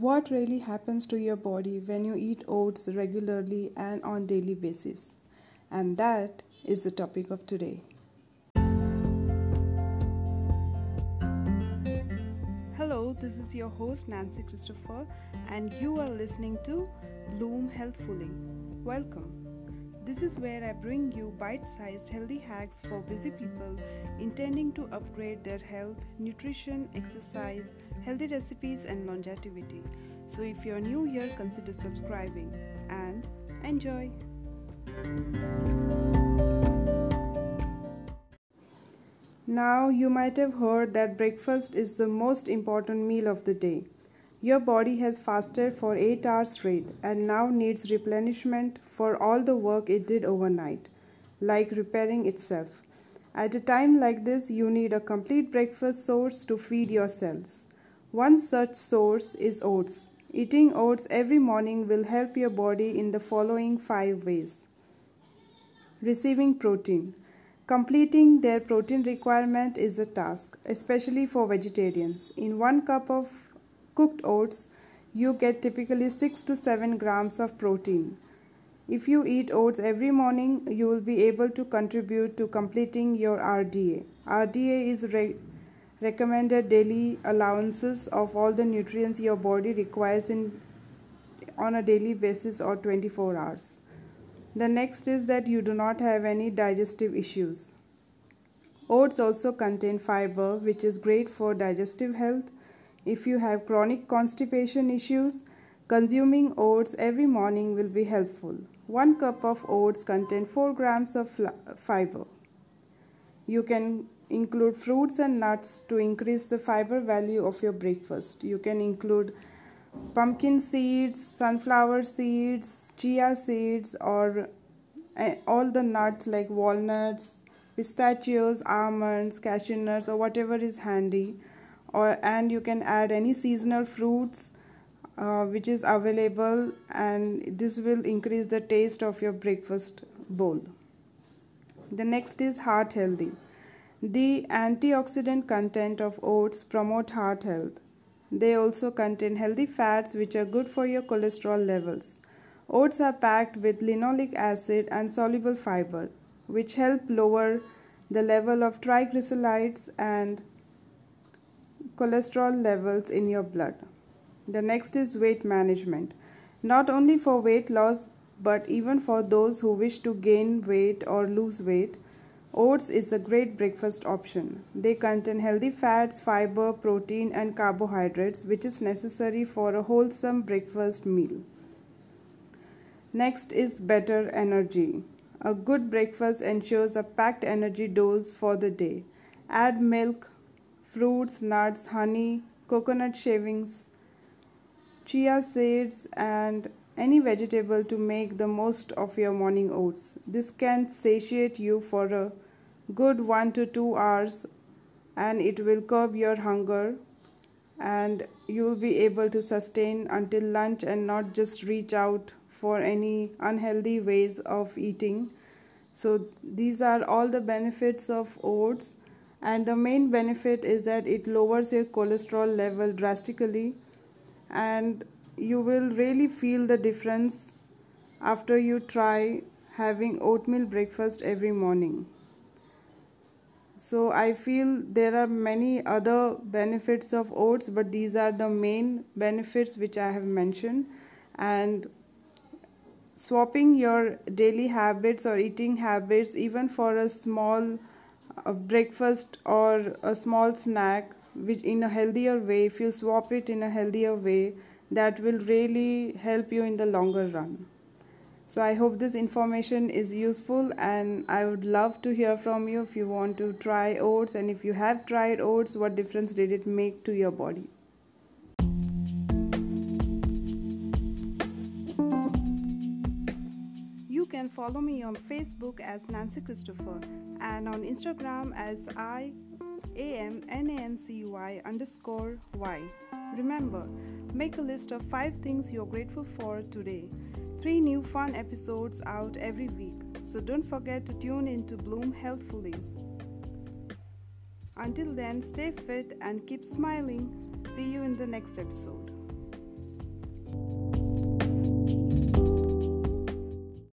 What really happens to your body when you eat oats regularly and on daily basis? And that is the topic of today. Hello, this is your host Nancy Christopher and you are listening to Bloom Healthfully. Welcome. This is where I bring you bite sized healthy hacks for busy people intending to upgrade their health, nutrition, exercise, healthy recipes, and longevity. So if you're new here, consider subscribing and enjoy. Now, you might have heard that breakfast is the most important meal of the day. Your body has fasted for 8 hours straight and now needs replenishment for all the work it did overnight, like repairing itself. At a time like this, you need a complete breakfast source to feed your cells. One such source is oats. Eating oats every morning will help your body in the following five ways receiving protein. Completing their protein requirement is a task, especially for vegetarians. In one cup of cooked oats, you get typically 6 to 7 grams of protein. If you eat oats every morning, you will be able to contribute to completing your RDA. RDA is re- recommended daily allowances of all the nutrients your body requires in on a daily basis or 24 hours. The next is that you do not have any digestive issues. Oats also contain fiber, which is great for digestive health if you have chronic constipation issues, consuming oats every morning will be helpful. 1 cup of oats contain 4 grams of fiber. You can include fruits and nuts to increase the fiber value of your breakfast. You can include pumpkin seeds, sunflower seeds, chia seeds, or eh, all the nuts like walnuts, pistachios, almonds, cashew nuts, or whatever is handy or and you can add any seasonal fruits uh, which is available and this will increase the taste of your breakfast bowl. The next is heart healthy. The antioxidant content of oats promote heart health. They also contain healthy fats which are good for your cholesterol levels. Oats are packed with linoleic acid and soluble fiber which help lower the level of triglycerides and cholesterol levels in your blood. The next is weight management. Not only for weight loss, but even for those who wish to gain weight or lose weight, oats is a great breakfast option. They contain healthy fats, fiber, protein, and carbohydrates, which is necessary for a wholesome breakfast meal. Next is better energy. A good breakfast ensures a packed energy dose for the day. Add milk, fruits, nuts, honey, coconut shavings, chia seeds, and any vegetable to make the most of your morning oats. This can satiate you for a good 1 to 2 hours and it will curb your hunger and you will be able to sustain until lunch and not just reach out for any unhealthy ways of eating. So, these are all the benefits of oats and the main benefit is that it lowers your cholesterol level drastically. And you will really feel the difference after you try having oatmeal breakfast every morning. So i feel there are many other benefits of oats but these are the main benefits which i have mentioned. And swapping your daily habits or eating habits even for a small a breakfast or a small snack which in a healthier way if you swap it in a healthier way that will really help you in the longer run. So i hope this information is useful and i would love to hear from you if you want to try oats and if you have tried oats what difference did it make to your body can follow me on Facebook as Nancy Christopher and on Instagram as I A M N A N C I underscore Y. Remember, make a list of five things you're grateful for today. Three new fun episodes out every week, so don't forget to tune in to Bloom Healthfully. Until then, stay fit and keep smiling. See you in the next episode.